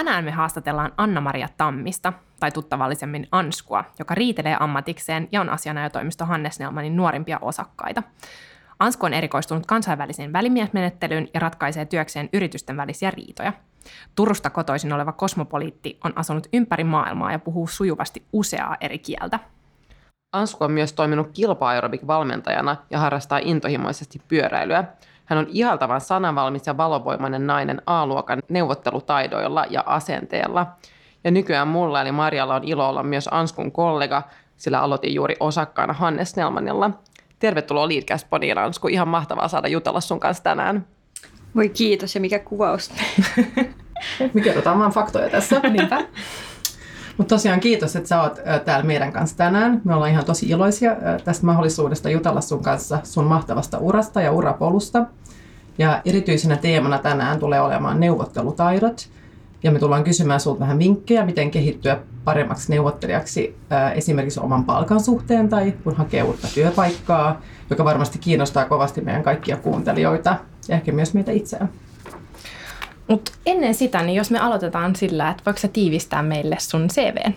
Tänään me haastatellaan Anna-Maria Tammista, tai tuttavallisemmin Anskua, joka riitelee ammatikseen ja on asianajotoimisto Hannes Nelmanin nuorimpia osakkaita. Ansku on erikoistunut kansainväliseen välimiesmenettelyyn ja ratkaisee työkseen yritysten välisiä riitoja. Turusta kotoisin oleva kosmopoliitti on asunut ympäri maailmaa ja puhuu sujuvasti useaa eri kieltä. Ansku on myös toiminut kilpa valmentajana ja harrastaa intohimoisesti pyöräilyä – hän on ihaltavan sananvalmis ja valovoimainen nainen A-luokan neuvottelutaidoilla ja asenteella. Ja nykyään mulla eli Marjalla on ilo olla myös Anskun kollega, sillä aloitin juuri osakkaana Hannes Nelmanilla. Tervetuloa Leadcast Podiin, Ansku. Ihan mahtavaa saada jutella sun kanssa tänään. Voi kiitos ja mikä kuvaus. Me kerrotaan vaan faktoja tässä. Niinpä. Mutta tosiaan kiitos, että sä oot täällä meidän kanssa tänään. Me ollaan ihan tosi iloisia tästä mahdollisuudesta jutella sun kanssa sun mahtavasta urasta ja urapolusta. Ja erityisenä teemana tänään tulee olemaan neuvottelutaidot. Ja me tullaan kysymään sinulta vähän vinkkejä, miten kehittyä paremmaksi neuvottelijaksi esimerkiksi oman palkan suhteen tai kun hakee uutta työpaikkaa, joka varmasti kiinnostaa kovasti meidän kaikkia kuuntelijoita ja ehkä myös meitä itseään. Mutta ennen sitä, niin jos me aloitetaan sillä, että voiko sä tiivistää meille sun CVn?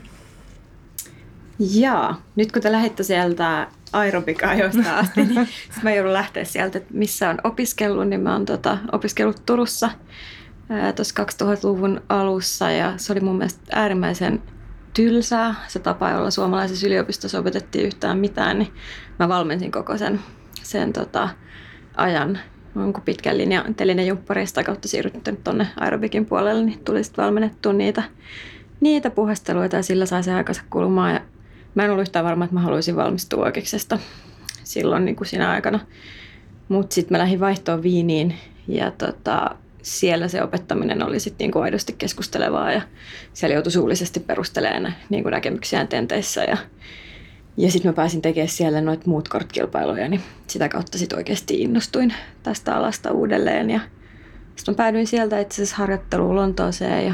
Jaa, nyt kun te lähditte sieltä aerobika-ajoista asti, niin sit mä joudun lähteä sieltä, että missä on opiskellut, niin mä oon tota, opiskellut Turussa tuossa 2000-luvun alussa ja se oli mun mielestä äärimmäisen tylsää se tapa, jolla suomalaisessa yliopistossa opetettiin yhtään mitään, niin mä valmensin koko sen, sen tota, ajan on pitkän linjan telinejumppareista kautta siirrytty tuonne aerobikin puolelle, niin tuli sitten valmennettua niitä, niitä puhasteluita ja sillä sai se aikansa kulumaan. Ja mä en ollut yhtään varma, että mä haluaisin valmistua oikeuksesta silloin niin kuin siinä aikana. Mutta sitten mä lähdin vaihtoon Viiniin ja tota, siellä se opettaminen oli sitten niinku aidosti keskustelevaa ja siellä joutui suullisesti perustelemaan niinku näkemyksiään tenteissä ja ja sitten mä pääsin tekemään siellä noita muut kortkilpailuja, niin sitä kautta sitten oikeasti innostuin tästä alasta uudelleen. Ja sitten päädyin sieltä itse asiassa harjoitteluun Lontooseen ja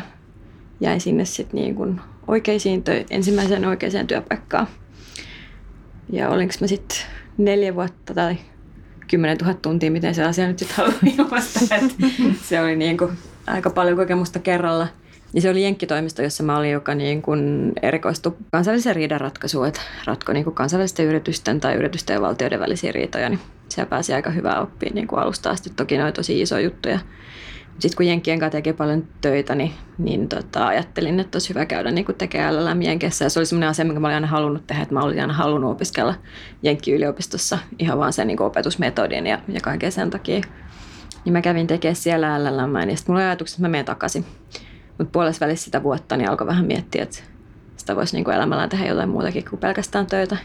jäin sinne sitten niin kuin oikeisiin tö- ensimmäiseen oikeaan työpaikkaan. Ja olinko mä sitten neljä vuotta tai 10 000 tuntia, miten se asia nyt sitten haluaa ilmaista. se oli niin kuin aika paljon kokemusta kerralla – ja se oli jenkkitoimisto, jossa mä olin, joka niin kuin erikoistui kansalliseen riidanratkaisuun, että ratkoi niin kuin kansallisten yritysten tai yritysten ja valtioiden välisiä riitoja, niin siellä pääsi aika hyvää oppia niin kuin alusta asti. Toki ne tosi isoja juttuja. Sitten kun Jenkkien kanssa teki paljon töitä, niin, niin tota, ajattelin, että olisi hyvä käydä niin tekemään LLM Jenkessä. Ja se oli semmoinen asia, minkä mä olin aina halunnut tehdä, että mä olin aina halunnut opiskella Jenkki-yliopistossa ihan vaan sen niin opetusmetodin ja, ja kaiken sen takia. Niin mä kävin tekemään siellä LLM, ja sitten mulla oli ajatukset, että mä menen takaisin. Mutta puolessa välissä sitä vuotta niin alkoi vähän miettiä, että sitä voisi niin elämällään tehdä jotain muutakin kuin pelkästään töitä.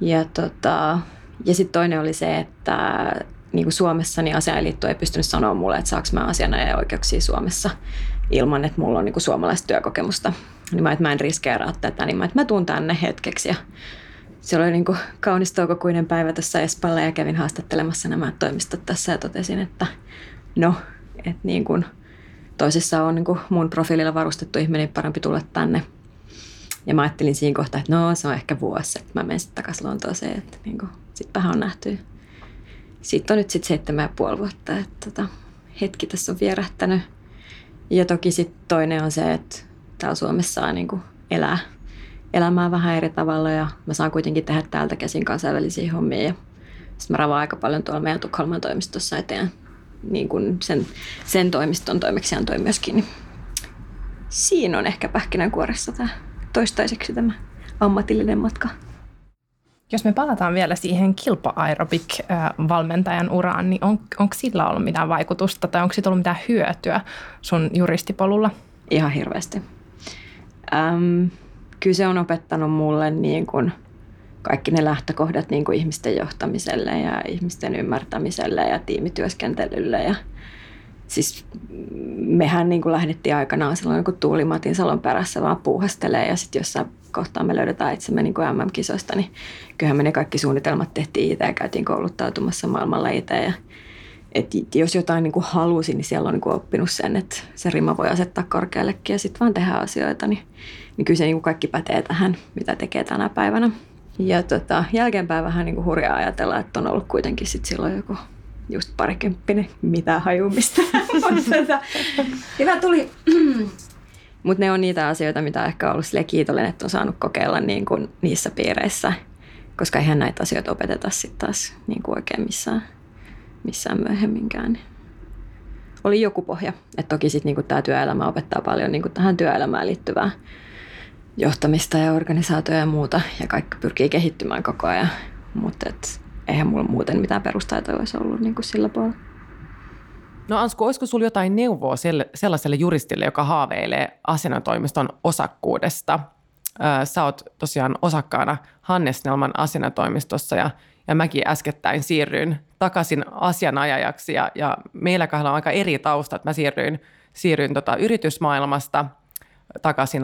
Ja, tota, ja sitten toinen oli se, että niin kuin Suomessa niin asianliitto ei pystynyt sanoa mulle, että saanko mä asianajan oikeuksia Suomessa ilman, että mulla on niin kuin suomalaista työkokemusta. Niin mä, että mä en riskeeraa tätä, niin mä, että mä tuun tänne hetkeksi. Ja se oli niin kuin kaunis toukokuinen päivä tässä Espalla ja kävin haastattelemassa nämä toimistot tässä ja totesin, että no, että niin kuin – toisessa on niin kuin mun profiililla varustettu ihminen, niin parempi tulla tänne. Ja mä ajattelin siinä kohtaa, että no se on ehkä vuosi, että mä menen sitten takaisin Lontooseen, että niin kuin, sit vähän on nähty. Sitten on nyt sitten seitsemän ja puoli vuotta, että tota, hetki tässä on vierähtänyt. Ja toki sitten toinen on se, että täällä Suomessa saa niin kuin elää elämää vähän eri tavalla ja mä saan kuitenkin tehdä täältä käsin kansainvälisiä hommia. Ja sitten mä ravaan aika paljon tuolla meidän Tukholman toimistossa eteen niin kuin sen, sen toimiston toimeksiantoi myöskin. Niin siinä on ehkä pähkinänkuoressa tämä toistaiseksi tämä ammatillinen matka. Jos me palataan vielä siihen kilpa-aerobik-valmentajan uraan, niin on, onko sillä ollut mitään vaikutusta tai onko siitä ollut mitään hyötyä sun juristipolulla? Ihan hirveästi. Ähm, kyllä se on opettanut mulle niin kuin kaikki ne lähtökohdat niin kuin ihmisten johtamiselle ja ihmisten ymmärtämiselle ja tiimityöskentelylle. Ja siis mehän niin kuin lähdettiin aikanaan silloin kun Tuulimatin salon perässä vaan puuhastelee ja sitten jossain kohtaa me löydetään itsemme niin kuin MM-kisoista, niin kyllähän me ne kaikki suunnitelmat tehtiin itse ja käytiin kouluttautumassa maailmalla itse ja et jos jotain niin kuin halusin, niin siellä on niin kuin oppinut sen, että se rima voi asettaa korkeallekin ja sitten vaan tehdä asioita. Niin, niin kyllä se niin kuin kaikki pätee tähän, mitä tekee tänä päivänä. Ja tota, jälkeenpäin vähän niin kuin hurjaa ajatella, että on ollut kuitenkin sit silloin joku just parikymppinen, mitä hajumista. Hyvä tuli. Mutta ne on niitä asioita, mitä ehkä on ollut sille kiitollinen, että on saanut kokeilla niin kuin niissä piireissä, koska eihän näitä asioita opeteta sitten taas niin kuin oikein missään missään myöhemminkään. Oli joku pohja. Et toki sitten niinku tämä työelämä opettaa paljon niinku tähän työelämään liittyvää johtamista ja organisaatioja ja muuta. Ja kaikki pyrkii kehittymään koko ajan. Mutta eihän mulla muuten mitään perustaitoja olisi ollut niinku sillä puolella. No Ansku, olisiko sinulla jotain neuvoa sellaiselle juristille, joka haaveilee asianatoimiston osakkuudesta? Sä oot tosiaan osakkaana Hannes Nelman asianatoimistossa ja ja mäkin äskettäin siirryin takaisin asianajajaksi ja, ja meillä kahdella on aika eri taustat. Mä siirryin, siirryin tota yritysmaailmasta takaisin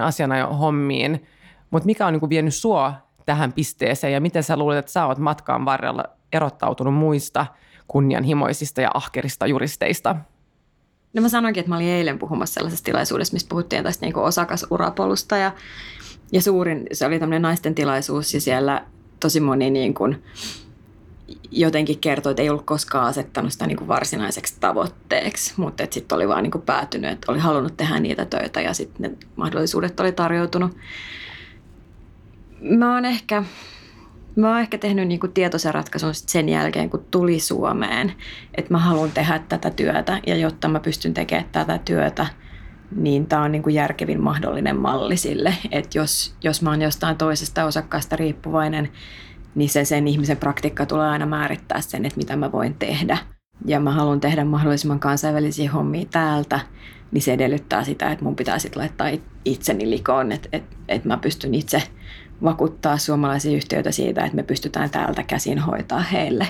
hommiin, mutta mikä on niin vienyt sua tähän pisteeseen ja miten sä luulet, että sä oot matkaan varrella erottautunut muista kunnianhimoisista ja ahkerista juristeista? No mä sanoinkin, että mä olin eilen puhumassa sellaisessa tilaisuudessa, missä puhuttiin tästä niin osakasurapolusta ja, ja suurin, se oli tämmöinen naisten tilaisuus ja siellä tosi moni niin kuin, jotenkin kertoi, että ei ollut koskaan asettanut sitä niin kuin varsinaiseksi tavoitteeksi, mutta sitten oli vaan niin kuin päätynyt, että oli halunnut tehdä niitä töitä ja sitten ne mahdollisuudet oli tarjoutunut. Mä oon ehkä, mä oon ehkä tehnyt niin kuin tietoisen ratkaisun sen jälkeen, kun tuli Suomeen, että mä haluan tehdä tätä työtä ja jotta mä pystyn tekemään tätä työtä, niin tämä on niin kuin järkevin mahdollinen malli sille, että jos, jos mä oon jostain toisesta osakkaasta riippuvainen, niin se sen ihmisen praktiikka tulee aina määrittää sen, että mitä mä voin tehdä. Ja mä haluan tehdä mahdollisimman kansainvälisiä hommia täältä, niin se edellyttää sitä, että mun pitää sitten laittaa itseni likoon, että, että, että mä pystyn itse vakuuttaa suomalaisia yhtiöitä siitä, että me pystytään täältä käsin hoitaa heille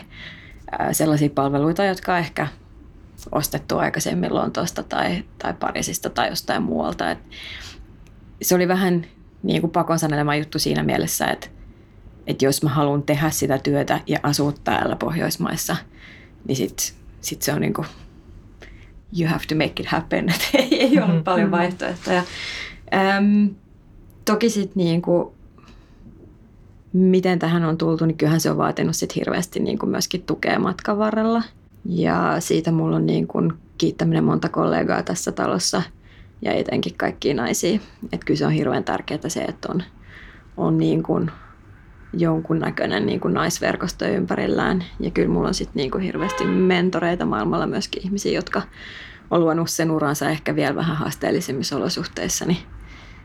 sellaisia palveluita, jotka ehkä ostettu aikaisemmin Lontoosta tai, tai Pariisista tai jostain muualta. Et se oli vähän niin kuin pakon sanelema juttu siinä mielessä, että että jos mä haluan tehdä sitä työtä ja asua täällä Pohjoismaissa, niin sitten sit se on niin kuin, you have to make it happen. Et ei, ei paljon mm-hmm. vaihtoehtoja. Äm, toki sitten niin kuin, miten tähän on tultu, niin kyllähän se on vaatinut sit hirveästi niin kuin myöskin tukea matkan varrella. Ja siitä mulla on niin kuin kiittäminen monta kollegaa tässä talossa ja etenkin kaikkia naisia. Että kyllä se on hirveän tärkeää se, että on, on niin kuin jonkunnäköinen niin kuin naisverkosto ympärillään. Ja kyllä mulla on sitten niin kuin hirveästi mentoreita maailmalla myöskin ihmisiä, jotka on luonut sen uransa ehkä vielä vähän haasteellisemmissa olosuhteissa, niin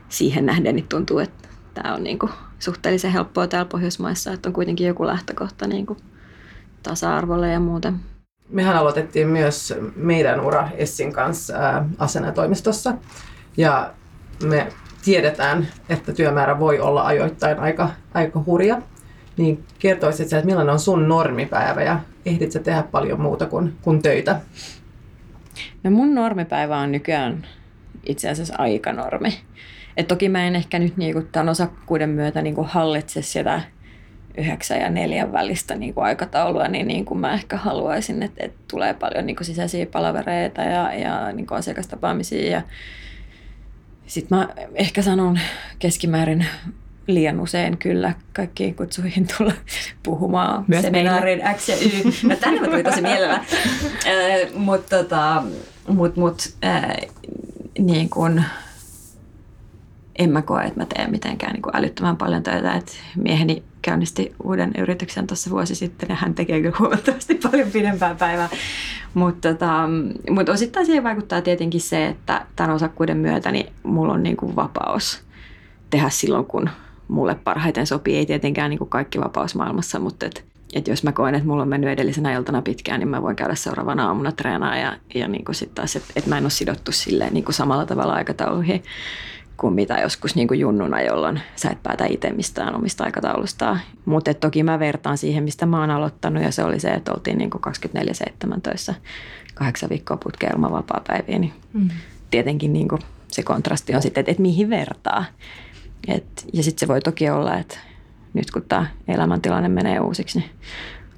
siihen nähden niin tuntuu, että tämä on niin kuin suhteellisen helppoa täällä Pohjoismaissa, että on kuitenkin joku lähtökohta niin kuin tasa-arvolle ja muuten. Mehän aloitettiin myös meidän ura Essin kanssa asenatoimistossa ja me tiedetään, että työmäärä voi olla ajoittain aika, aika hurja, niin kertoisit sä, että millainen on sun normipäivä ja ehdit sä tehdä paljon muuta kuin, kuin töitä? No mun normipäivä on nykyään itse asiassa aikanormi. Et toki mä en ehkä nyt niinku tämän osakkuuden myötä niinku hallitse sitä yhdeksän ja neljän välistä niin kuin aikataulua, niin, niin kuin mä ehkä haluaisin, että, että tulee paljon niin kuin sisäisiä palavereita ja, ja niin kuin asiakastapaamisia ja sitten mä ehkä sanon keskimäärin liian usein kyllä kaikkiin kutsuihin tulla puhumaan Myös seminaarin X ja Y. No tänne mä tulin tosi mielellä. Mutta tota, mut, mut, äh, niin kun, en mä koe, että mä teen mitenkään niin älyttömän paljon töitä. Et mieheni käynnisti uuden yrityksen tuossa vuosi sitten ja hän tekee kyllä huomattavasti paljon pidempää päivää. Mutta tota, mut osittain siihen vaikuttaa tietenkin se, että tämän osakkuuden myötä niin mulla on niin kuin vapaus tehdä silloin, kun mulle parhaiten sopii. Ei tietenkään niin kuin kaikki vapaus maailmassa, mutta et, et jos mä koen, että mulla on mennyt edellisenä iltana pitkään, niin mä voin käydä seuraavana aamuna treenaa ja, ja niin kuin sit taas, että et mä en ole sidottu silleen niin kuin samalla tavalla aikatauluihin kuin mitä joskus niin kuin junnuna, jolloin sä et päätä itse mistään omista aikataulustaan. Mutta toki mä vertaan siihen, mistä mä oon aloittanut ja se oli se, että oltiin niin 24-7 töissä kahdeksan viikkoa putkeen ilman vapaa-päiviä. Niin mm. Tietenkin niin kuin se kontrasti on sitten, että, että mihin vertaa. Et, ja sitten se voi toki olla, että nyt kun tämä elämäntilanne menee uusiksi, niin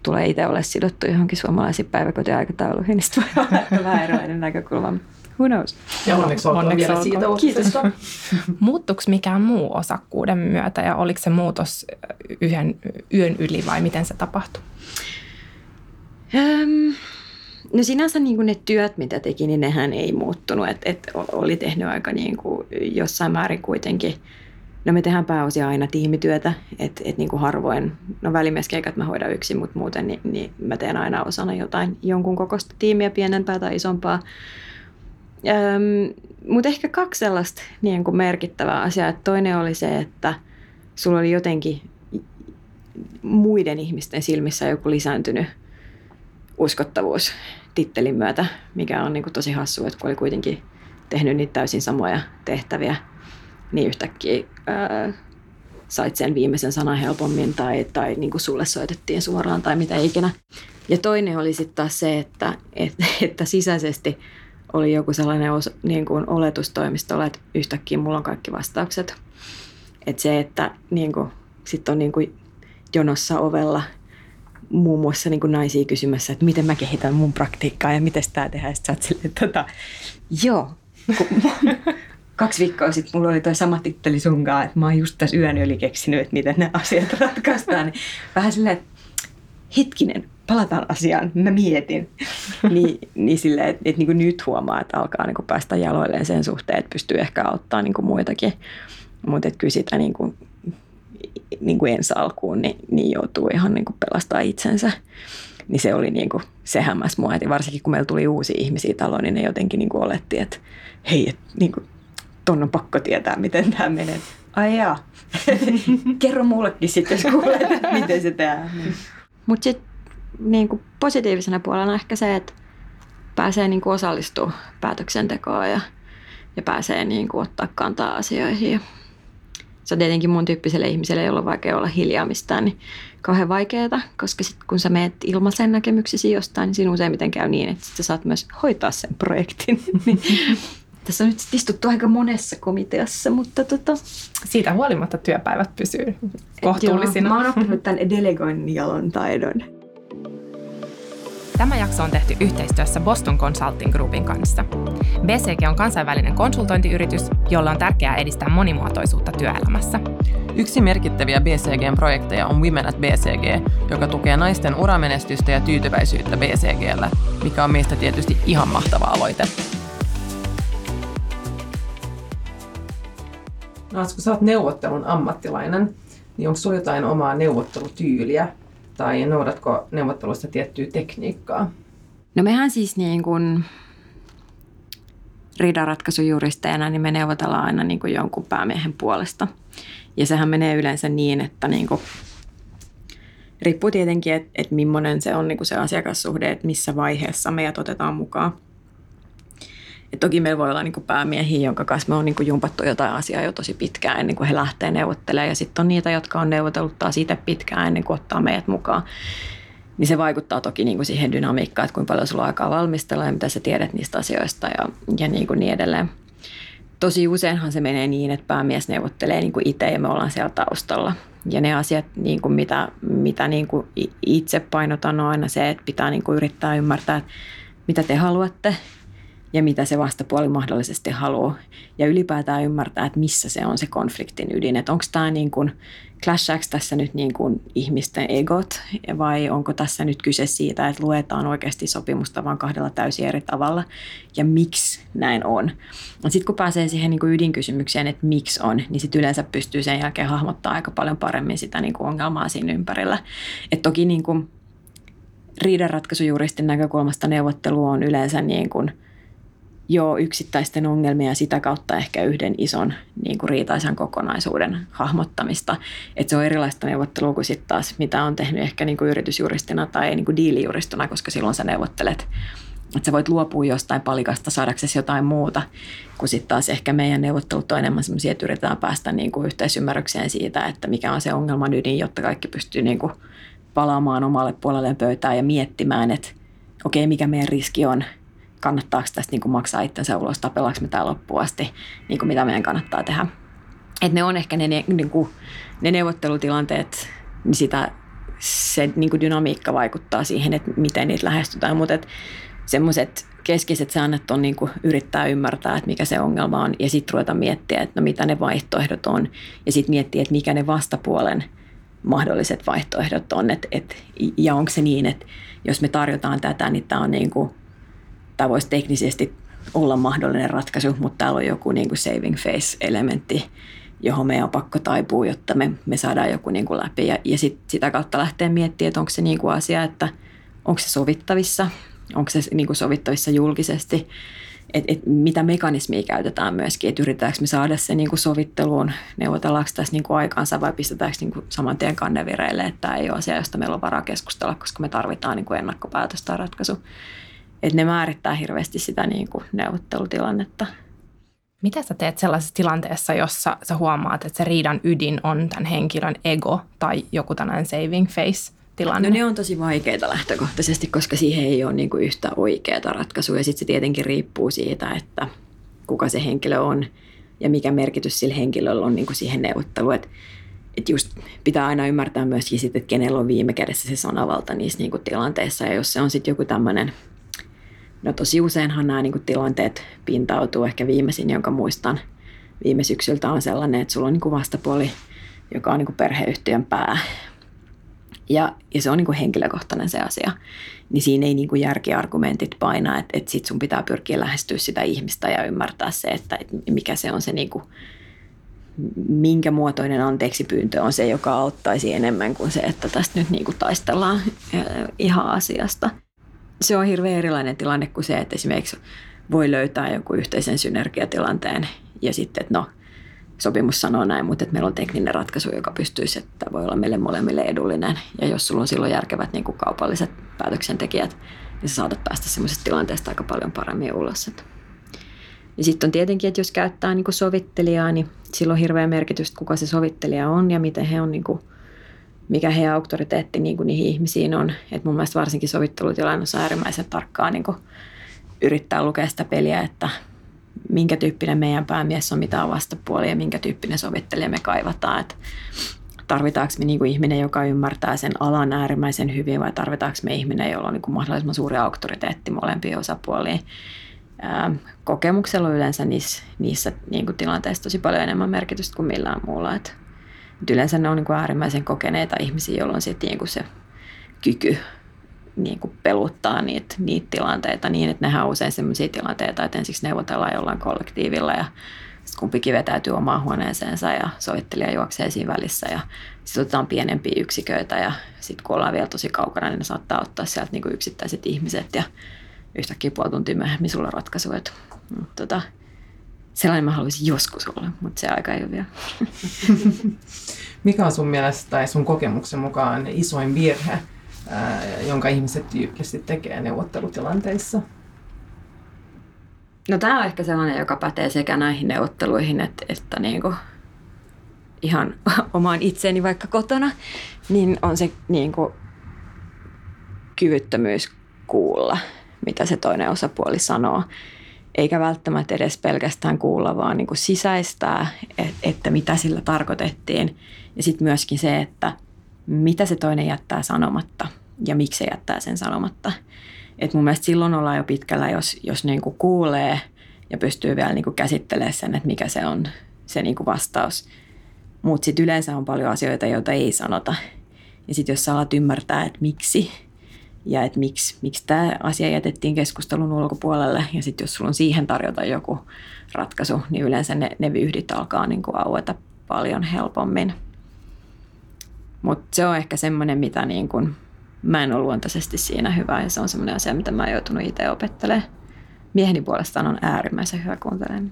tulee itse ole sidottu johonkin suomalaisiin päiväkotiaikatauluihin, niin sitten voi olla vähän erilainen näkökulma. Who knows? Ja onneksi olkoon onneksi vielä siitä Kiitos. Muuttuiko mikään muu osakkuuden myötä ja oliko se muutos yhden yön yli vai miten se tapahtui? Um, no sinänsä niin kuin ne työt, mitä teki, niin nehän ei muuttunut. Et, et oli tehnyt aika niin kuin jossain määrin kuitenkin – No me tehdään pääosia aina tiimityötä, että et niin kuin harvoin, no välimieskeikat mä hoidan yksin, mutta muuten niin, niin mä teen aina osana jotain jonkun kokoista tiimiä, pienempää tai isompaa. Mutta ehkä kaksi sellaista niin kuin merkittävää asiaa. Et toinen oli se, että sulla oli jotenkin muiden ihmisten silmissä joku lisääntynyt uskottavuus tittelin myötä, mikä on niin kuin tosi hassu, että kun oli kuitenkin tehnyt niitä täysin samoja tehtäviä – niin yhtäkkiä ää, sait sen viimeisen sanan helpommin tai, tai niin kuin sulle soitettiin suoraan tai mitä ikinä. Ja toinen oli sitten taas se, että, että, että sisäisesti oli joku sellainen os, niin kuin oletustoimistolla, että yhtäkkiä mulla on kaikki vastaukset. Että se, että niin kuin, sit on niin kuin jonossa ovella muun muassa niin kuin naisia kysymässä, että miten mä kehitän mun praktiikkaa ja miten tämä tehdään. Sitten sä oot silleen, tota, joo, kaksi viikkoa sitten mulla oli toi sama titteli sunkaan, että mä oon just tässä yön yli keksinyt, että miten ne asiat ratkaistaan. Niin vähän silleen, että hetkinen, palataan asiaan, mä mietin. niin, niin silleen, että, että niin kuin nyt huomaa, että alkaa niin kuin päästä jaloilleen sen suhteen, että pystyy ehkä auttaa niin kuin muitakin. Mutta kyllä sitä niin kuin, niin kuin ensi alkuun niin, niin joutuu ihan niin kuin pelastaa itsensä. Niin se oli niin kuin, se hämmäs mua. Et varsinkin kun meillä tuli uusia ihmisiä taloon, niin ne jotenkin niin kuin oletti, että hei, et, niin kuin, ton on pakko tietää, miten tämä menee. Ai jaa. Kerro mullekin sitten, jos kuulet, miten se tehdään. Mutta sitten niin positiivisena puolena ehkä se, että pääsee niin osallistumaan päätöksentekoon ja, ja pääsee niin kuin ottaa kantaa asioihin. Se on tietenkin mun tyyppiselle ihmiselle, jolla on vaikea olla hiljaa mistään, niin kauhean vaikeaa, koska sit kun sä meet ilmaisen näkemyksesi jostain, niin siinä useimmiten käy niin, että sä saat myös hoitaa sen projektin. Tässä on nyt istuttu aika monessa komiteassa, mutta tota... Siitä huolimatta työpäivät pysyy kohtuullisina. Joo, mä oon oppinut tämän delegoinnin jalon taidon. Tämä jakso on tehty yhteistyössä Boston Consulting Groupin kanssa. BCG on kansainvälinen konsultointiyritys, jolla on tärkeää edistää monimuotoisuutta työelämässä. Yksi merkittäviä BCGn projekteja on Women at BCG, joka tukee naisten uramenestystä ja tyytyväisyyttä BCGllä, mikä on meistä tietysti ihan mahtava aloite. Kun sä oot neuvottelun ammattilainen, niin onko sulla jotain omaa neuvottelutyyliä tai noudatko neuvottelusta tiettyä tekniikkaa? No mehän siis niin kuin riidanratkaisujuristeina, niin me neuvotellaan aina niin kuin jonkun päämiehen puolesta. Ja sehän menee yleensä niin, että niin kuin, riippuu tietenkin, että, että millainen se on niin kuin se asiakassuhde, että missä vaiheessa meidät otetaan mukaan. Et toki meillä voi olla niin kuin päämiehiä, jonka kanssa me on niin kuin jumpattu jotain asiaa jo tosi pitkään ennen kuin he lähtee neuvottelemaan. Ja sitten on niitä, jotka on neuvotellut taas itse pitkään ennen kuin ottaa meidät mukaan. Niin se vaikuttaa toki niin kuin siihen dynamiikkaan, että kuinka paljon sulla on aikaa valmistella ja mitä sä tiedät niistä asioista ja, ja niin, kuin niin edelleen. Tosi useinhan se menee niin, että päämies neuvottelee niin kuin itse ja me ollaan siellä taustalla. Ja ne asiat, niin kuin mitä, mitä niin kuin itse painotan, on aina se, että pitää niin kuin yrittää ymmärtää, mitä te haluatte ja mitä se vastapuoli mahdollisesti haluaa. Ja ylipäätään ymmärtää, että missä se on se konfliktin ydin. Että onko tämä niin kuin, tässä nyt niin kuin ihmisten egot vai onko tässä nyt kyse siitä, että luetaan oikeasti sopimusta vain kahdella täysin eri tavalla ja miksi näin on. Sitten kun pääsee siihen niin kuin ydinkysymykseen, että miksi on, niin sitten yleensä pystyy sen jälkeen hahmottaa aika paljon paremmin sitä niin kuin ongelmaa siinä ympärillä. Et toki niin kuin riidanratkaisujuristin näkökulmasta neuvottelu on yleensä niin kuin – jo yksittäisten ongelmia ja sitä kautta ehkä yhden ison niin kuin riitaisan kokonaisuuden hahmottamista. Että se on erilaista neuvottelua kuin sitten taas, mitä on tehnyt ehkä niin kuin yritysjuristina tai niin kuin diilijuristina, koska silloin sä neuvottelet että sä voit luopua jostain palikasta saadaksesi jotain muuta, kun sitten taas ehkä meidän neuvottelut on enemmän sellaisia, että yritetään päästä niin kuin yhteisymmärrykseen siitä, että mikä on se ongelman ydin, jotta kaikki pystyy niin kuin palaamaan omalle puolelleen pöytään ja miettimään, että okei, okay, mikä meidän riski on, kannattaako tästä niin kuin maksaa itsensä ulos, tapellaanko me tämä loppuun asti, niin kuin mitä meidän kannattaa tehdä. Et ne on ehkä ne, ne, niin kuin, ne neuvottelutilanteet, niin sitä, se niin kuin dynamiikka vaikuttaa siihen, että miten niitä lähestytään, mutta semmoiset keskeiset säännöt on niin kuin yrittää ymmärtää, että mikä se ongelma on ja sitten ruveta miettiä, että no mitä ne vaihtoehdot on ja sitten miettiä, että mikä ne vastapuolen mahdolliset vaihtoehdot on et, et, ja onko se niin, että jos me tarjotaan tätä, niin tämä on niin kuin, tämä voisi teknisesti olla mahdollinen ratkaisu, mutta täällä on joku niin kuin saving face-elementti, johon meidän on pakko taipua, jotta me, me saadaan joku niin kuin läpi. Ja, ja sit, sitä kautta lähtee miettimään, että onko se niin kuin asia, että onko se sovittavissa, onko se niin kuin sovittavissa julkisesti, että et mitä mekanismia käytetään myöskin, että yritetäänkö me saada se niin kuin sovitteluun, neuvotellaanko tässä niin kuin aikaansa vai pistetäänkö niin kuin saman tien kannevireille, että tämä ei ole asia, josta meillä on varaa keskustella, koska me tarvitaan niin kuin ennakkopäätös tai ratkaisu. Että ne määrittää hirveästi sitä niin kuin neuvottelutilannetta. Mitä sä teet sellaisessa tilanteessa, jossa sä huomaat, että se riidan ydin on tämän henkilön ego tai joku tällainen saving face? tilanne? No ne on tosi vaikeita lähtökohtaisesti, koska siihen ei ole niin kuin yhtä oikeaa ratkaisua. Ja sitten se tietenkin riippuu siitä, että kuka se henkilö on ja mikä merkitys sillä henkilöllä on niin kuin siihen neuvotteluun. Että et just pitää aina ymmärtää myöskin sitten, että kenellä on viime kädessä se sanavalta niissä niin kuin tilanteissa. Ja jos se on sitten joku tämmöinen, no tosi useinhan nämä niin kuin tilanteet pintautuu. Ehkä viimeisin, jonka muistan viime syksyltä on sellainen, että sulla on niin kuin vastapuoli, joka on niin kuin perheyhtiön pää, ja, ja se on niin kuin henkilökohtainen se asia, niin siinä ei niin kuin järkiargumentit paina, että, että sit sun pitää pyrkiä lähestyä sitä ihmistä ja ymmärtää se, että, että mikä se on se niin kuin, minkä muotoinen anteeksi pyyntö on se, joka auttaisi enemmän kuin se, että tästä nyt niin kuin taistellaan ihan asiasta. Se on hirveän erilainen tilanne kuin se, että esimerkiksi voi löytää joku yhteisen synergiatilanteen ja sitten, että no – sopimus sanoo näin, mutta että meillä on tekninen ratkaisu, joka pystyisi, että voi olla meille molemmille edullinen. Ja jos sulla on silloin järkevät niin kuin kaupalliset päätöksentekijät, niin sä saatat päästä semmoisesta tilanteesta aika paljon paremmin ulos. Ja sitten on tietenkin, että jos käyttää niin kuin sovittelijaa, niin sillä on hirveä merkitys, kuka se sovittelija on ja miten he on, niin kuin, mikä heidän auktoriteetti niin kuin niihin ihmisiin on. Et mun mielestä varsinkin sovittelutilannassa on äärimmäisen tarkkaan niin kuin yrittää lukea sitä peliä, että minkä tyyppinen meidän päämies on, mitä on vastapuoli ja minkä tyyppinen sovittelija me kaivataan. Että tarvitaanko me niin kuin ihminen, joka ymmärtää sen alan äärimmäisen hyvin vai tarvitaanko me ihminen, jolla on niin kuin mahdollisimman suuri auktoriteetti molempiin osapuoliin. Kokemuksella on yleensä niissä, niissä niin kuin tilanteissa tosi paljon enemmän merkitystä kuin millään muulla. Et, et yleensä ne on niin kuin äärimmäisen kokeneita ihmisiä, joilla on sitten niin kuin se kyky niin kuin peluttaa niitä, niitä tilanteita niin, että nehän on usein sellaisia tilanteita, että ensiksi neuvotellaan jollain kollektiivilla ja sitten kumpikin vetäytyy omaan huoneeseensa ja sovittelija juoksee siinä välissä ja sitten otetaan pienempiä yksiköitä ja sitten kun ollaan vielä tosi kaukana, niin ne saattaa ottaa sieltä niin kuin yksittäiset ihmiset ja yhtäkkiä puoli tuntia myöhemmin sulla ratkaisu. Että, tota, sellainen mä haluaisin joskus olla, mutta se aika ei ole vielä. Mikä on sun mielestä tai sun kokemuksen mukaan isoin virhe, jonka ihmiset tyypillisesti tekee neuvottelutilanteissa? No tämä on ehkä sellainen, joka pätee sekä näihin neuvotteluihin että, että niin kuin ihan omaan itseeni vaikka kotona, niin on se niin kuin kyvyttömyys kuulla, mitä se toinen osapuoli sanoo. Eikä välttämättä edes pelkästään kuulla, vaan niin kuin sisäistää, että mitä sillä tarkoitettiin. Ja sitten myöskin se, että mitä se toinen jättää sanomatta ja miksi se jättää sen sanomatta. Et mun mielestä silloin ollaan jo pitkällä, jos, jos niin kuin kuulee ja pystyy vielä niin kuin käsittelemään sen, että mikä se on se niin kuin vastaus. Mutta sitten yleensä on paljon asioita, joita ei sanota. Ja sitten jos sä alat ymmärtää, että miksi ja että miksi, miksi tämä asia jätettiin keskustelun ulkopuolelle ja sitten jos sulla on siihen tarjota joku ratkaisu, niin yleensä ne, ne vyyhdit alkaa niin kuin aueta paljon helpommin. Mutta se on ehkä semmoinen, mitä niin kuin, mä en ole luontaisesti siinä hyvä ja se on semmoinen asia, mitä mä oon joutunut itse opettelemaan. Mieheni puolestaan on äärimmäisen hyvä kuuntelemaan.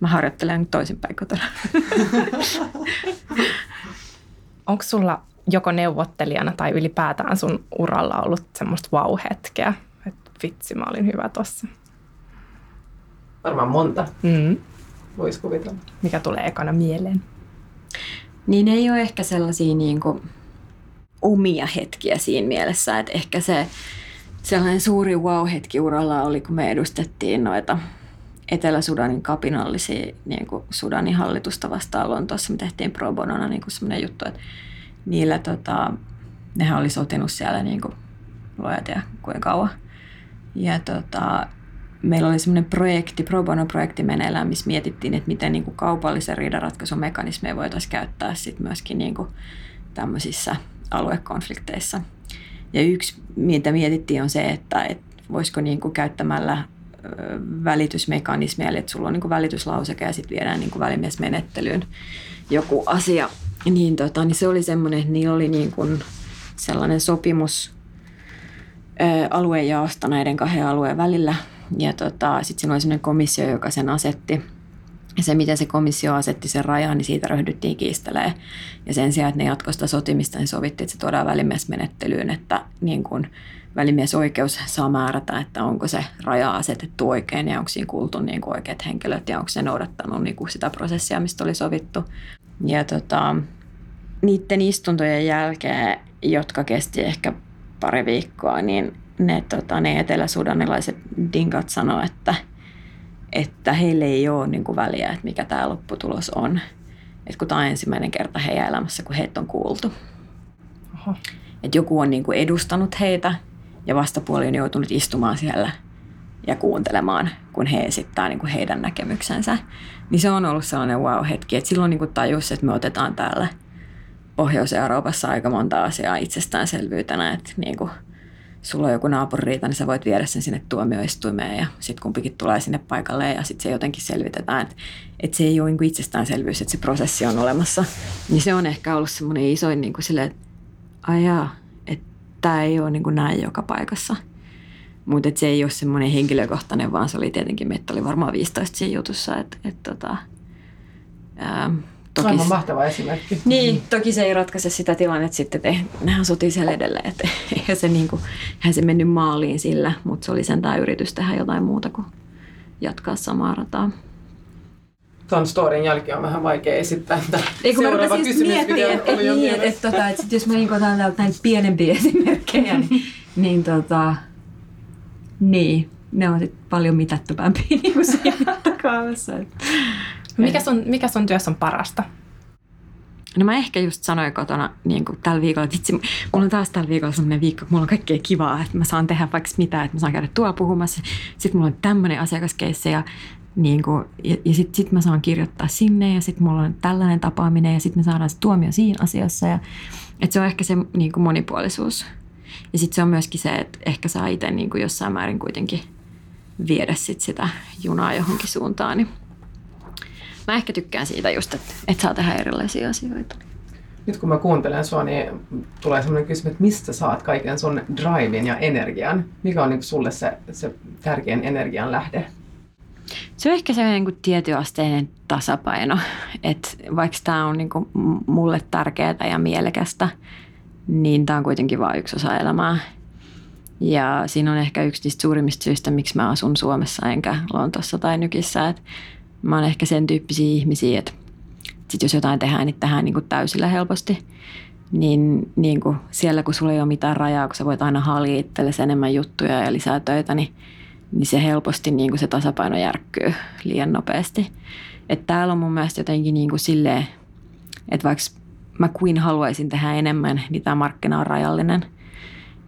Mä harjoittelen toisinpäin kotona. Onko sulla joko neuvottelijana tai ylipäätään sun uralla ollut semmoista wow-hetkeä? Et vitsi, mä olin hyvä tossa. Varmaan monta, Mm. voisi kuvitella. Mikä tulee ekana mieleen? Niin ei ole ehkä sellaisia niin kuin omia hetkiä siinä mielessä, että ehkä se sellainen suuri wow-hetki uralla oli, kun me edustettiin noita Etelä-Sudanin kapinallisia niin kuin Sudanin hallitusta vastaan Lontoossa. Me tehtiin pro bonona niin kuin sellainen juttu, että niillä tota, nehän oli sotinut siellä niin kuin luojat ja kuinka kauan. Ja tota, meillä oli semmoinen projekti, pro bono-projekti meneillään, missä mietittiin, että miten niin kuin kaupallisen riidanratkaisumekanismeja voitaisiin käyttää sit myöskin niin kuin tämmöisissä aluekonflikteissa. Ja yksi, mitä mietittiin, on se, että, että voisiko niin kuin käyttämällä välitysmekanismia, eli että sulla on niin kuin välityslauseke ja sitten viedään niin kuin välimiesmenettelyyn joku asia, niin, tota, niin se oli semmoinen, että niillä oli niin kuin sellainen sopimus aluejaosta näiden kahden alueen välillä. Ja tota, sitten siinä oli sellainen komissio, joka sen asetti. Ja se, miten se komissio asetti sen rajan, niin siitä ryhdyttiin kiistelee. Ja sen sijaan, että ne jatkoi sitä sotimista, niin sovittiin, että se tuodaan välimiesmenettelyyn, että niin kun välimiesoikeus saa määrätä, että onko se raja asetettu oikein ja onko siinä kuultu niin kuin oikeat henkilöt ja onko se noudattanut niin kuin sitä prosessia, mistä oli sovittu. Ja tota, niiden istuntojen jälkeen, jotka kesti ehkä pari viikkoa, niin ne, tota, ne eteläsudanilaiset dingat sanoi, että, että heille ei ole niin kuin väliä, että mikä tämä lopputulos on. Että kun tämä on ensimmäinen kerta heidän elämässä, kun heitä on kuultu. Että joku on niin kuin edustanut heitä ja vastapuoli on joutunut istumaan siellä ja kuuntelemaan, kun he esittää niin kuin heidän näkemyksensä. Niin se on ollut sellainen wow-hetki, että silloin niin kuin tajus, että me otetaan täällä Pohjois-Euroopassa aika monta asiaa itsestäänselvyytenä, että niin kuin sulla on joku naapuririita, niin sä voit viedä sen sinne tuomioistuimeen ja sitten kumpikin tulee sinne paikalle ja sitten se jotenkin selvitetään, että, että se ei ole niin itsestäänselvyys, että se prosessi on olemassa. Niin se on ehkä ollut semmoinen isoin niin kuin silleen, että ajaa, että tämä ei ole niin kuin näin joka paikassa. Mutta se ei ole semmoinen henkilökohtainen, vaan se oli tietenkin, meitä oli varmaan 15 siinä jutussa, että et, tota, ää, toki, Aivan mahtava esimerkki. niin, toki se ei ratkaise sitä tilannetta sitten, että nehän sotii siellä edelleen, että eihän se, niin kuin, eihän se mennyt maaliin sillä, mutta se oli sentään yritys tehdä jotain muuta kuin jatkaa samaa rataa. Tuon storin jälkeen on vähän vaikea esittää, että Ei, kun seuraava just kysymys että et, jo niin, et, et, tota, et sit jos mä niin otan täältä näitä pienempiä esimerkkejä, niin, niin, tota, niin ne on sitten paljon mitättömämpiä niin kuin siinä mittakaavassa. Mikä sun, mikä sun työssä on parasta? No mä ehkä just sanoin kotona niin kuin tällä viikolla, että vitsi, mulla on taas tällä viikolla sellainen viikko, mulla on kaikkea kivaa, että mä saan tehdä vaikka mitä, että mä saan käydä tuolla puhumassa. Sitten mulla on tämmöinen asiakaskeisse ja, niin kuin, ja, ja sitten sit mä saan kirjoittaa sinne ja sitten mulla on tällainen tapaaminen ja sitten me saadaan se tuomio siinä asiassa. Ja, että se on ehkä se niin kuin monipuolisuus. Ja sitten se on myöskin se, että ehkä saa itse niin kuin jossain määrin kuitenkin viedä sit sitä junaa johonkin suuntaan. Niin mä ehkä tykkään siitä just, että, että saa tehdä erilaisia asioita. Nyt kun mä kuuntelen sua, niin tulee sellainen kysymys, että mistä saat kaiken sun drivein ja energian? Mikä on niin sulle se, se tärkein energian lähde? Se on ehkä se niin tietyasteinen tasapaino, että vaikka tämä on niin kuin mulle tärkeää ja mielekästä, niin tämä on kuitenkin vain yksi osa elämää. Ja siinä on ehkä yksi niistä suurimmista syistä, miksi mä asun Suomessa enkä Lontossa tai Nykissä. Et mä oon ehkä sen tyyppisiä ihmisiä, että sit jos jotain tehdään, niin tehdään niin kuin täysillä helposti. Niin, niin kuin siellä, kun sulla ei ole mitään rajaa, kun sä voit aina itsellesi enemmän juttuja ja lisää töitä, niin niin se helposti niin kuin se tasapaino järkkyy liian nopeasti. Että täällä on mun mielestä jotenkin niin kuin silleen, että vaikka mä kuin haluaisin tehdä enemmän, niin tämä markkina on rajallinen.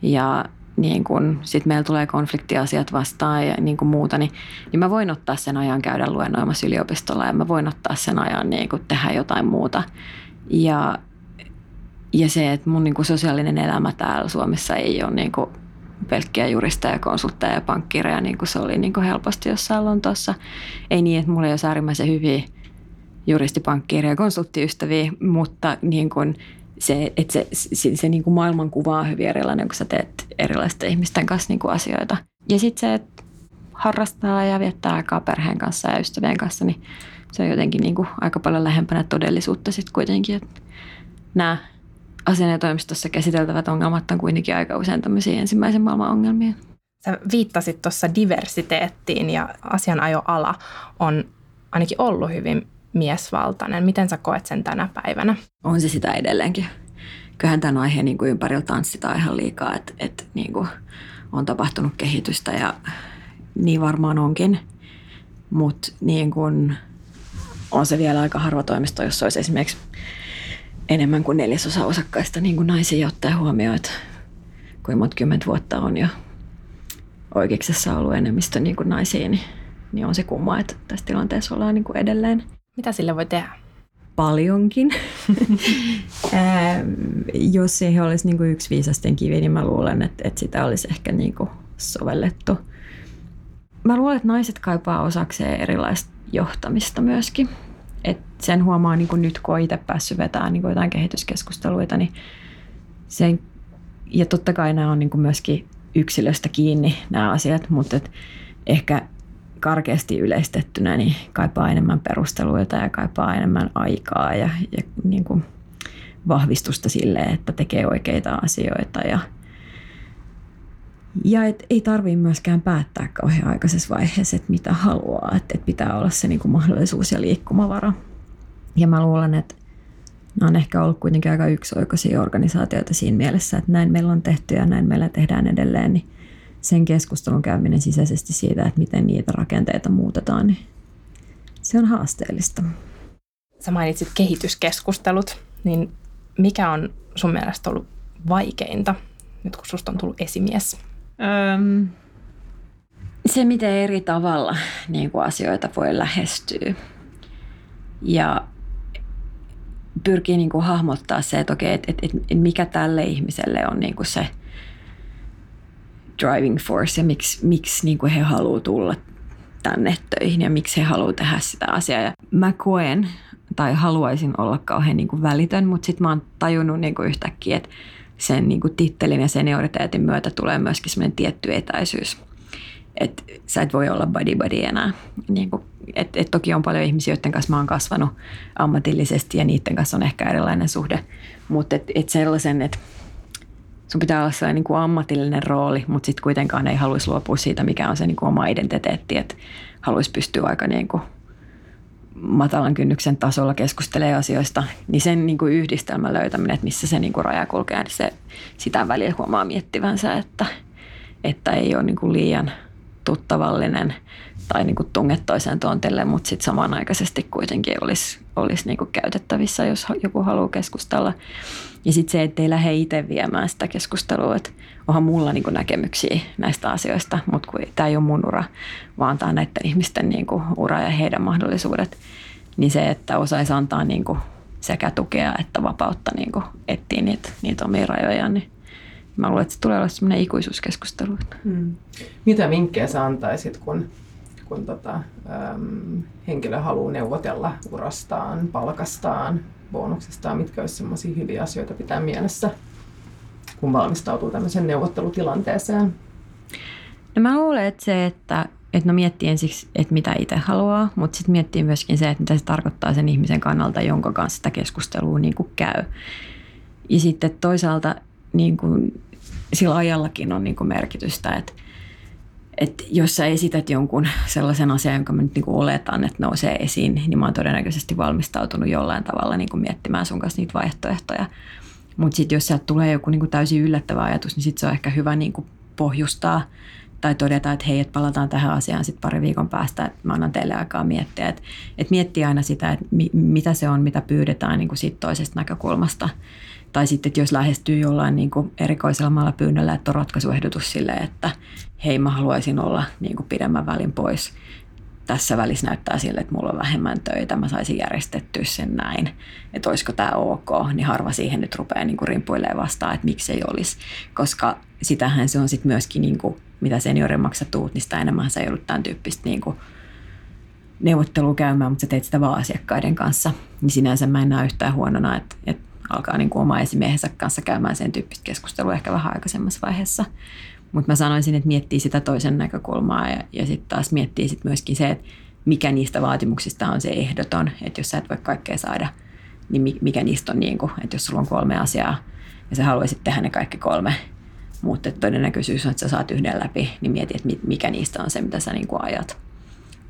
Ja niin kun sit meillä tulee konfliktiasiat vastaan ja niin kuin muuta, niin, niin mä voin ottaa sen ajan käydä luennoimassa yliopistolla ja mä voin ottaa sen ajan niin kuin tehdä jotain muuta. Ja, ja se, että mun niin kuin sosiaalinen elämä täällä Suomessa ei ole niin kuin pelkkiä juristeja, konsultteja ja pankkireja, niin kuin se oli niin kuin helposti jossain Lontoossa. Ei niin, että mulla ei olisi äärimmäisen hyviä juristipankkiireja ja konsulttiystäviä, mutta niin kuin se, että se, se, se niin kuin maailmankuva on hyvin erilainen, kun sä teet erilaisten ihmisten kanssa niin kuin asioita. Ja sitten se, että harrastaa ja viettää aikaa perheen kanssa ja ystävien kanssa, niin se on jotenkin niin kuin aika paljon lähempänä todellisuutta sitten kuitenkin. Että nämä asianajotoimistossa käsiteltävät ongelmat on kuitenkin aika usein tämmöisiä ensimmäisen maailman ongelmia. Sä viittasit tuossa diversiteettiin ja asianajoala on ainakin ollut hyvin miesvaltainen. Miten sä koet sen tänä päivänä? On se sitä edelleenkin. Kyllähän tämän aiheen niin kuin ympärillä tanssitaan ihan liikaa, että, että niin kuin on tapahtunut kehitystä ja niin varmaan onkin. Mutta niin kuin on se vielä aika harva toimisto, jos olisi esimerkiksi enemmän kuin neljäsosa osakkaista niin kuin naisia ottaa huomioon, että kuinka monta kymmentä vuotta on jo oikeuksessa ollut enemmistö niin kuin naisia, niin, niin on se kumma, että tässä tilanteessa ollaan niin kuin edelleen. Mitä sille voi tehdä? Paljonkin. Ää, jos siihen olisi niin kuin yksi viisasten kivi, niin mä luulen, että, että sitä olisi ehkä niin kuin sovellettu. Mä luulen, että naiset kaipaa osakseen erilaista johtamista myöskin. Et sen huomaa niin kuin nyt, kun olen itse päässyt vetämään niin kuin jotain kehityskeskusteluita, niin sen, ja totta kai nämä on niin kuin myöskin yksilöstä kiinni nämä asiat, mutta et ehkä karkeasti yleistettynä niin kaipaa enemmän perusteluita ja kaipaa enemmän aikaa ja, ja niin kuin vahvistusta sille, että tekee oikeita asioita ja, ja et ei tarvitse myöskään päättää kauhean aikaisessa vaiheessa, että mitä haluaa, että et pitää olla se niin kuin mahdollisuus ja liikkumavara. Ja mä luulen, että nämä on ehkä ollut kuitenkin aika yksioikoisia organisaatioita siinä mielessä, että näin meillä on tehty ja näin meillä tehdään edelleen, niin sen keskustelun käyminen sisäisesti siitä, että miten niitä rakenteita muutetaan, niin se on haasteellista. Sä mainitsit kehityskeskustelut, niin mikä on sun mielestä ollut vaikeinta, nyt kun susta on tullut esimies? Öm, se, miten eri tavalla niin kuin asioita voi lähestyä. Ja pyrkii niin kuin hahmottaa se, että okei, että, että, että mikä tälle ihmiselle on niin kuin se driving force ja miksi, miksi niin kuin he haluaa tulla tänne töihin ja miksi he haluaa tehdä sitä asiaa. Ja mä koen tai haluaisin olla kauhean niin kuin välitön, mutta sitten mä oon tajunnut niin kuin yhtäkkiä, että sen niin kuin tittelin ja senioriteetin myötä tulee myöskin semmoinen tietty etäisyys. Että sä et voi olla buddy buddy enää. Niin kuin, et, et toki on paljon ihmisiä, joiden kanssa mä oon kasvanut ammatillisesti ja niiden kanssa on ehkä erilainen suhde. Mutta et, et sellaisen, että sun pitää olla sellainen niin kuin ammatillinen rooli, mutta sitten kuitenkaan ei haluaisi luopua siitä, mikä on se niin kuin oma identiteetti, että haluaisi pystyä aika niin kuin matalan kynnyksen tasolla keskustelee asioista, niin sen niin kuin yhdistelmän löytäminen, että missä se niin kuin raja kulkee, niin se, sitä välillä huomaa miettivänsä, että, että ei ole niin kuin liian tuttavallinen tai niin kuin tunget toiseen tontelle, mutta sitten samanaikaisesti kuitenkin olisi, olisi niin kuin käytettävissä, jos joku haluaa keskustella. Ja sitten se, ettei lähde itse viemään sitä keskustelua, että onhan mulla niin kuin näkemyksiä näistä asioista, mutta tämä ei ole mun ura, vaan tämä näiden ihmisten niin kuin ura ja heidän mahdollisuudet, niin se, että osaisi antaa niin kuin sekä tukea että vapautta niin kuin etsiä niitä, niitä omia rajoja, niin mä luulen, että se tulee olla sellainen ikuisuuskeskustelu. Hmm. Mitä vinkkejä sä antaisit, kun, kun tota, äm, henkilö haluaa neuvotella urastaan, palkastaan, bonuksestaan, mitkä olisivat sellaisia hyviä asioita pitää mielessä, kun valmistautuu tämmöiseen neuvottelutilanteeseen? No mä luulen, että se, että, että no miettii ensiksi, että mitä itse haluaa, mutta sitten miettii myöskin se, että mitä se tarkoittaa sen ihmisen kannalta, jonka kanssa sitä keskustelua niin kuin käy. Ja sitten toisaalta niin kuin, sillä ajallakin on niin kuin merkitystä, että että jos sä esität jonkun sellaisen asian, jonka mä nyt niin kuin oletan, että nousee esiin, niin mä oon todennäköisesti valmistautunut jollain tavalla niin kuin miettimään sun kanssa niitä vaihtoehtoja. Mutta sitten jos sieltä tulee joku niin kuin täysin yllättävä ajatus, niin sitten se on ehkä hyvä niin kuin pohjustaa tai todeta, että hei, että palataan tähän asiaan sitten pari viikon päästä, että mä annan teille aikaa miettiä. Että, että miettii aina sitä, että mi, mitä se on, mitä pyydetään niin kuin sit toisesta näkökulmasta. Tai sitten, että jos lähestyy jollain niin kuin erikoisella pyynnöllä, että on ratkaisuehdotus sille, että hei mä haluaisin olla niin kuin pidemmän välin pois. Tässä välissä näyttää sille, että mulla on vähemmän töitä, mä saisin järjestettyä sen näin, että olisiko tämä ok, niin harva siihen nyt rupeaa niin kuin vastaan, että miksi ei olisi, koska sitähän se on sitten myöskin, niin kuin, mitä seniorimmaksa tuut, niin sitä enemmän sä joudut tämän tyyppistä niin kuin neuvottelua käymään, mutta sä teet sitä vaan asiakkaiden kanssa, niin sinänsä mä en näe yhtään huonona, että, että alkaa niin kuin oma esimiehensä kanssa käymään sen tyyppistä keskustelua ehkä vähän aikaisemmassa vaiheessa. Mutta mä sanoisin, että miettii sitä toisen näkökulmaa ja, ja sitten taas miettii sit myöskin se, että mikä niistä vaatimuksista on se ehdoton. Että jos sä et voi kaikkea saada, niin mikä niistä on, niin kuin, että jos sulla on kolme asiaa ja sä haluaisit tehdä ne kaikki kolme, mutta todennäköisyys on, että sä saat yhden läpi, niin mieti, että mikä niistä on se, mitä sä niin kuin ajat.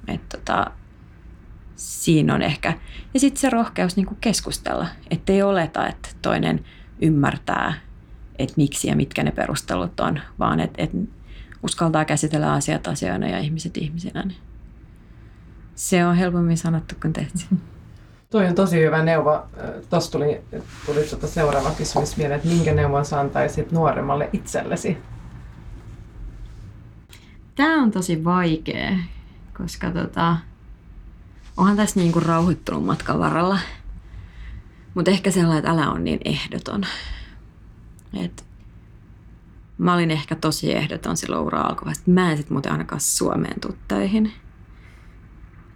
Et tota, siinä on ehkä. Ja sitten se rohkeus niin kuin keskustella, ettei oleta, että toinen ymmärtää, että miksi ja mitkä ne perustelut on, vaan että, että uskaltaa käsitellä asiat asioina ja ihmiset ihmisinä. Niin se on helpommin sanottu kuin tehty. Toi on tosi hyvä neuvo. Tuossa tuli, tuli tuota seuraava kysymys vielä, että minkä neuvon sä antaisit nuoremmalle itsellesi? Tämä on tosi vaikea, koska tota, onhan tässä niin kuin rauhoittunut matkan varrella. Mutta ehkä sellainen, että älä on niin ehdoton. Et mä olin ehkä tosi ehdoton silloin ura alkoi, mä en sit muuten ainakaan Suomeen tuu töihin.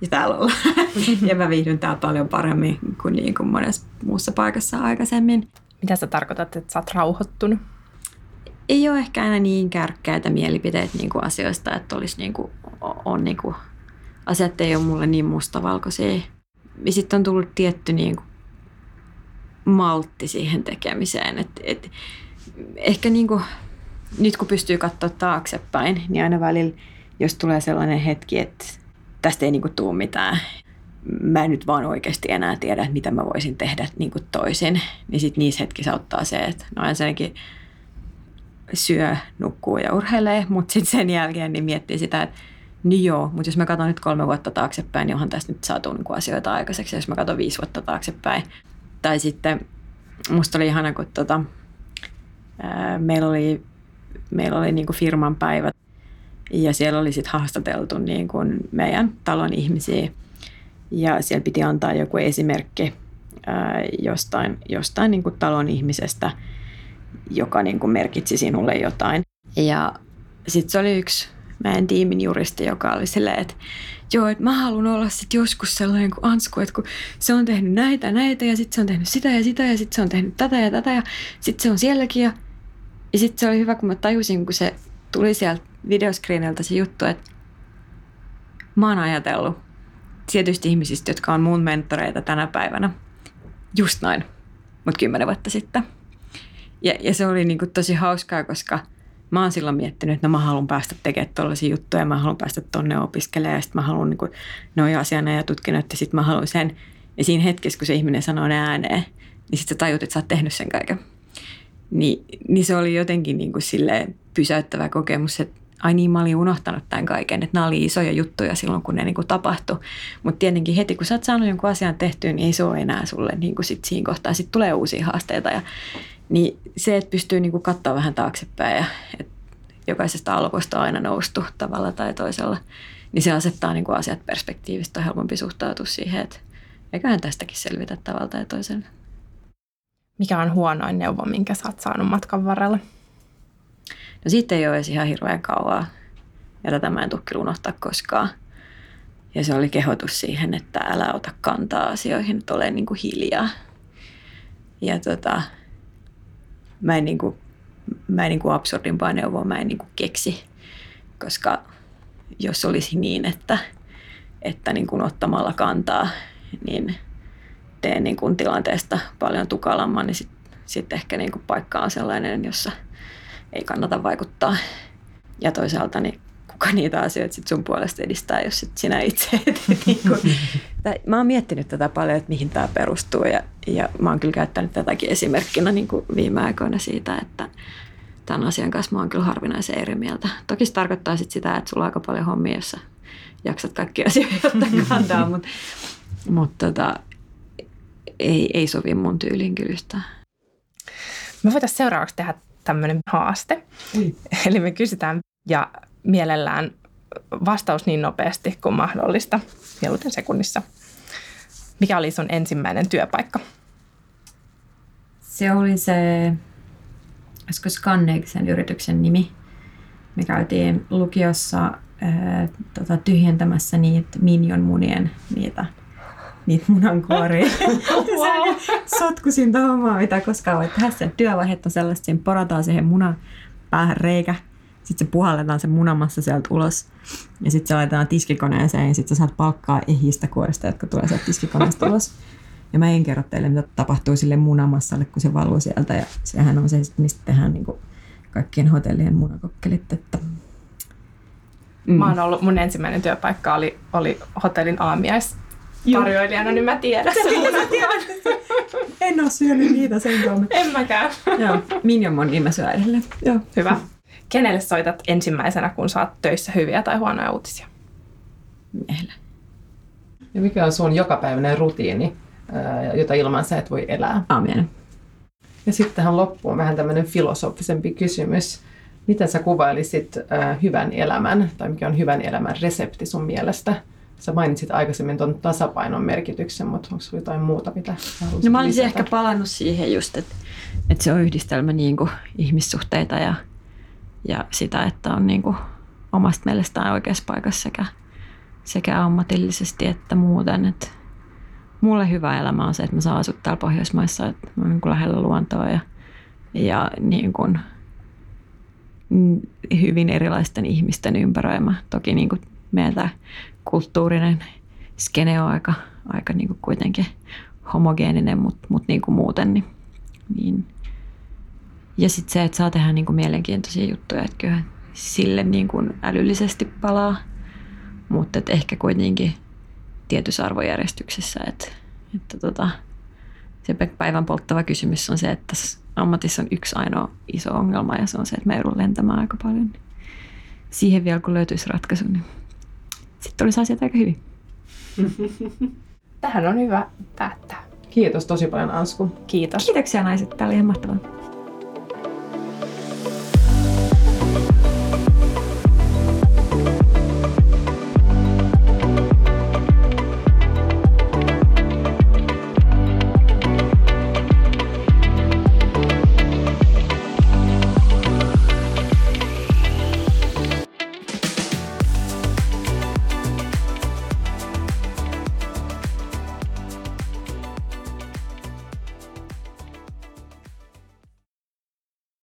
Ja täällä ollaan. ja mä viihdyn täällä paljon paremmin kuin, niin kuin monessa muussa paikassa aikaisemmin. Mitä sä tarkoitat, että sä oot rauhoittunut? Ei ole ehkä aina niin kärkkäitä mielipiteitä niin kuin asioista, että olisi niin kuin, on niin kuin, asiat ei ole mulle niin mustavalkoisia. Ja sitten on tullut tietty niin kuin, maltti siihen tekemiseen. Et, et, ehkä niin kuin, nyt kun pystyy katsoa taaksepäin, niin aina välillä, jos tulee sellainen hetki, että tästä ei niin kuin, tule mitään, mä en nyt vaan oikeasti enää tiedä, mitä mä voisin tehdä niin kuin toisin, niin sitten niissä hetkissä auttaa se, että no ensinnäkin syö, nukkuu ja urheilee, mutta sitten sen jälkeen niin miettii sitä, että niin joo, mutta jos mä katson nyt kolme vuotta taaksepäin, niin onhan tässä nyt saatu niin kuin asioita aikaiseksi, jos mä katson viisi vuotta taaksepäin. Tai sitten musta oli ihana, kun tota, ää, meillä oli, meillä oli niin kuin firman päivät ja siellä oli sitten haastateltu niin kuin meidän talon ihmisiä ja siellä piti antaa joku esimerkki ää, jostain, jostain niin kuin talon ihmisestä, joka niin kuin merkitsi sinulle jotain. Ja sitten se oli yksi meidän tiimin juristi, joka oli silleen, että joo, että mä haluan olla sitten joskus sellainen kuin Ansku, että kun se on tehnyt näitä näitä ja sitten se on tehnyt sitä ja sitä ja sitten se on tehnyt tätä ja tätä ja sitten se on sielläkin ja, ja sitten se oli hyvä, kun mä tajusin, kun se tuli sieltä videoskriiniltä se juttu, että mä oon ajatellut tietysti ihmisistä, jotka on mun mentoreita tänä päivänä, just noin, mutta kymmenen vuotta sitten. Ja, ja se oli niin kuin tosi hauskaa, koska mä oon silloin miettinyt, että no mä haluan päästä tekemään tollaisia juttuja, mä haluan päästä tonne opiskelemaan ja sitten mä haluan niin noin asiana ja tutkinut, että sitten mä haluan sen. Ja siinä hetkessä, kun se ihminen sanoo ne ääneen, niin sitten sä tajut, että sä oot tehnyt sen kaiken. Niin, niin se oli jotenkin niin kuin silleen pysäyttävä kokemus, että ai niin, mä olin unohtanut tämän kaiken, että nämä oli isoja juttuja silloin, kun ne niin kuin tapahtui. Mutta tietenkin heti, kun sä oot saanut jonkun asian tehtyä, niin ei se ole enää sulle niin kuin sit siinä kohtaa. Sitten tulee uusia haasteita. Ja, niin se, että pystyy niin kuin katsoa vähän taaksepäin ja että jokaisesta alkoista on aina noustu tavalla tai toisella, niin se asettaa niin kuin asiat perspektiivistä. On helpompi suhtautua siihen, että eiköhän tästäkin selvitä tavalla tai toisella. Mikä on huonoin neuvo, minkä sä oot saanut matkan varrella? No siitä ei ole edes ihan hirveän kauaa. Ja tätä mä en tule kyllä unohtaa koskaan. Ja se oli kehotus siihen, että älä ota kantaa asioihin, että ole niin kuin hiljaa. Ja tota, mä en, niin kuin, mä en niin kuin absurdimpaa neuvoa mä en niin kuin keksi. Koska jos olisi niin, että, että niin kuin ottamalla kantaa, niin teen niin kuin tilanteesta paljon tukalamman, niin sitten sit ehkä niin kuin paikka on sellainen, jossa – ei kannata vaikuttaa. Ja toisaalta niin kuka niitä asioita sit sun puolesta edistää, jos sit sinä itse et, niin kun, Mä oon miettinyt tätä paljon, että mihin tämä perustuu ja, ja mä oon kyllä käyttänyt tätäkin esimerkkinä niin kuin viime aikoina siitä, että tämän asian kanssa mä oon kyllä harvinaisen eri mieltä. Toki se tarkoittaa sit sitä, että sulla on aika paljon hommia, jossa jaksat kaikki asioita ottaa kantaa, mutta mut tota, ei, ei sovi mun tyyliin kyllä yhtään. Me voitaisiin seuraavaksi tehdä tämmöinen haaste. Mm. Eli me kysytään ja mielellään vastaus niin nopeasti kuin mahdollista, mieluiten sekunnissa. Mikä oli sun ensimmäinen työpaikka? Se oli se, olisiko Scannexen yrityksen nimi. Me käytiin lukiossa ää, tota, tyhjentämässä niitä Minion munien niitä niitä munankuoria. wow. Sotkusin hommaa, mitä koskaan voi tehdä. Sen työvaihetta on sellaista, porataan siihen munan päähän reikä. Sitten se puhalletaan se munamassa sieltä ulos. Ja sitten se laitetaan tiskikoneeseen ja sitten sä saat palkkaa ehistä kuorista, jotka tulee sieltä tiskikoneesta ulos. Ja mä en kerro teille, mitä tapahtuu sille munamassalle, kun se valuu sieltä. Ja sehän on se, mistä tehdään niin kaikkien hotellien munakokkelit. Että, mm. Mä oon ollut, mun ensimmäinen työpaikka oli, oli hotellin aamiais tarjoilijana, niin mä tiedän en ole syönyt niitä sen kautta. En mäkään. Joo, Minjomon niin mä syön edelleen. Joo. Hyvä. Kenelle soitat ensimmäisenä, kun saat töissä hyviä tai huonoja uutisia? Miehelle. Ja mikä on sun jokapäiväinen rutiini, jota ilman sä et voi elää? Aamiainen. Ja sitten tähän loppuun vähän tämmöinen filosofisempi kysymys. Miten sä kuvailisit äh, hyvän elämän, tai mikä on hyvän elämän resepti sun mielestä? Sä mainitsit aikaisemmin tuon tasapainon merkityksen, mutta onko sulla jotain muuta, mitä No mä olisin ehkä palannut siihen just, että, että se on yhdistelmä niin kuin ihmissuhteita ja, ja sitä, että on niin kuin omasta mielestään oikeassa paikassa sekä, sekä ammatillisesti että muuten. Että mulle hyvä elämä on se, että mä saan asua täällä Pohjoismaissa, että mä niin kuin lähellä luontoa ja, ja niin kuin hyvin erilaisten ihmisten ympäröimä. Toki niin kuin meiltä kulttuurinen skene on aika, aika niin kuin kuitenkin homogeeninen, mutta mut niin kuin muuten. Niin, niin. Ja sitten se, että saa tehdä niin kuin mielenkiintoisia juttuja, että kyllä sille niin kuin älyllisesti palaa, mutta ehkä kuitenkin tietyssä arvojärjestyksessä. Että, että tota, se päivän polttava kysymys on se, että tässä ammatissa on yksi ainoa iso ongelma ja se on se, että mä joudun lentämään aika paljon. Siihen vielä kun löytyisi ratkaisu, niin sitten olisi asiat aika hyvin. Tähän on hyvä päättää. Kiitos tosi paljon Ansku. Kiitos. Kiitoksia naiset, tämä oli ihan mahtavaa.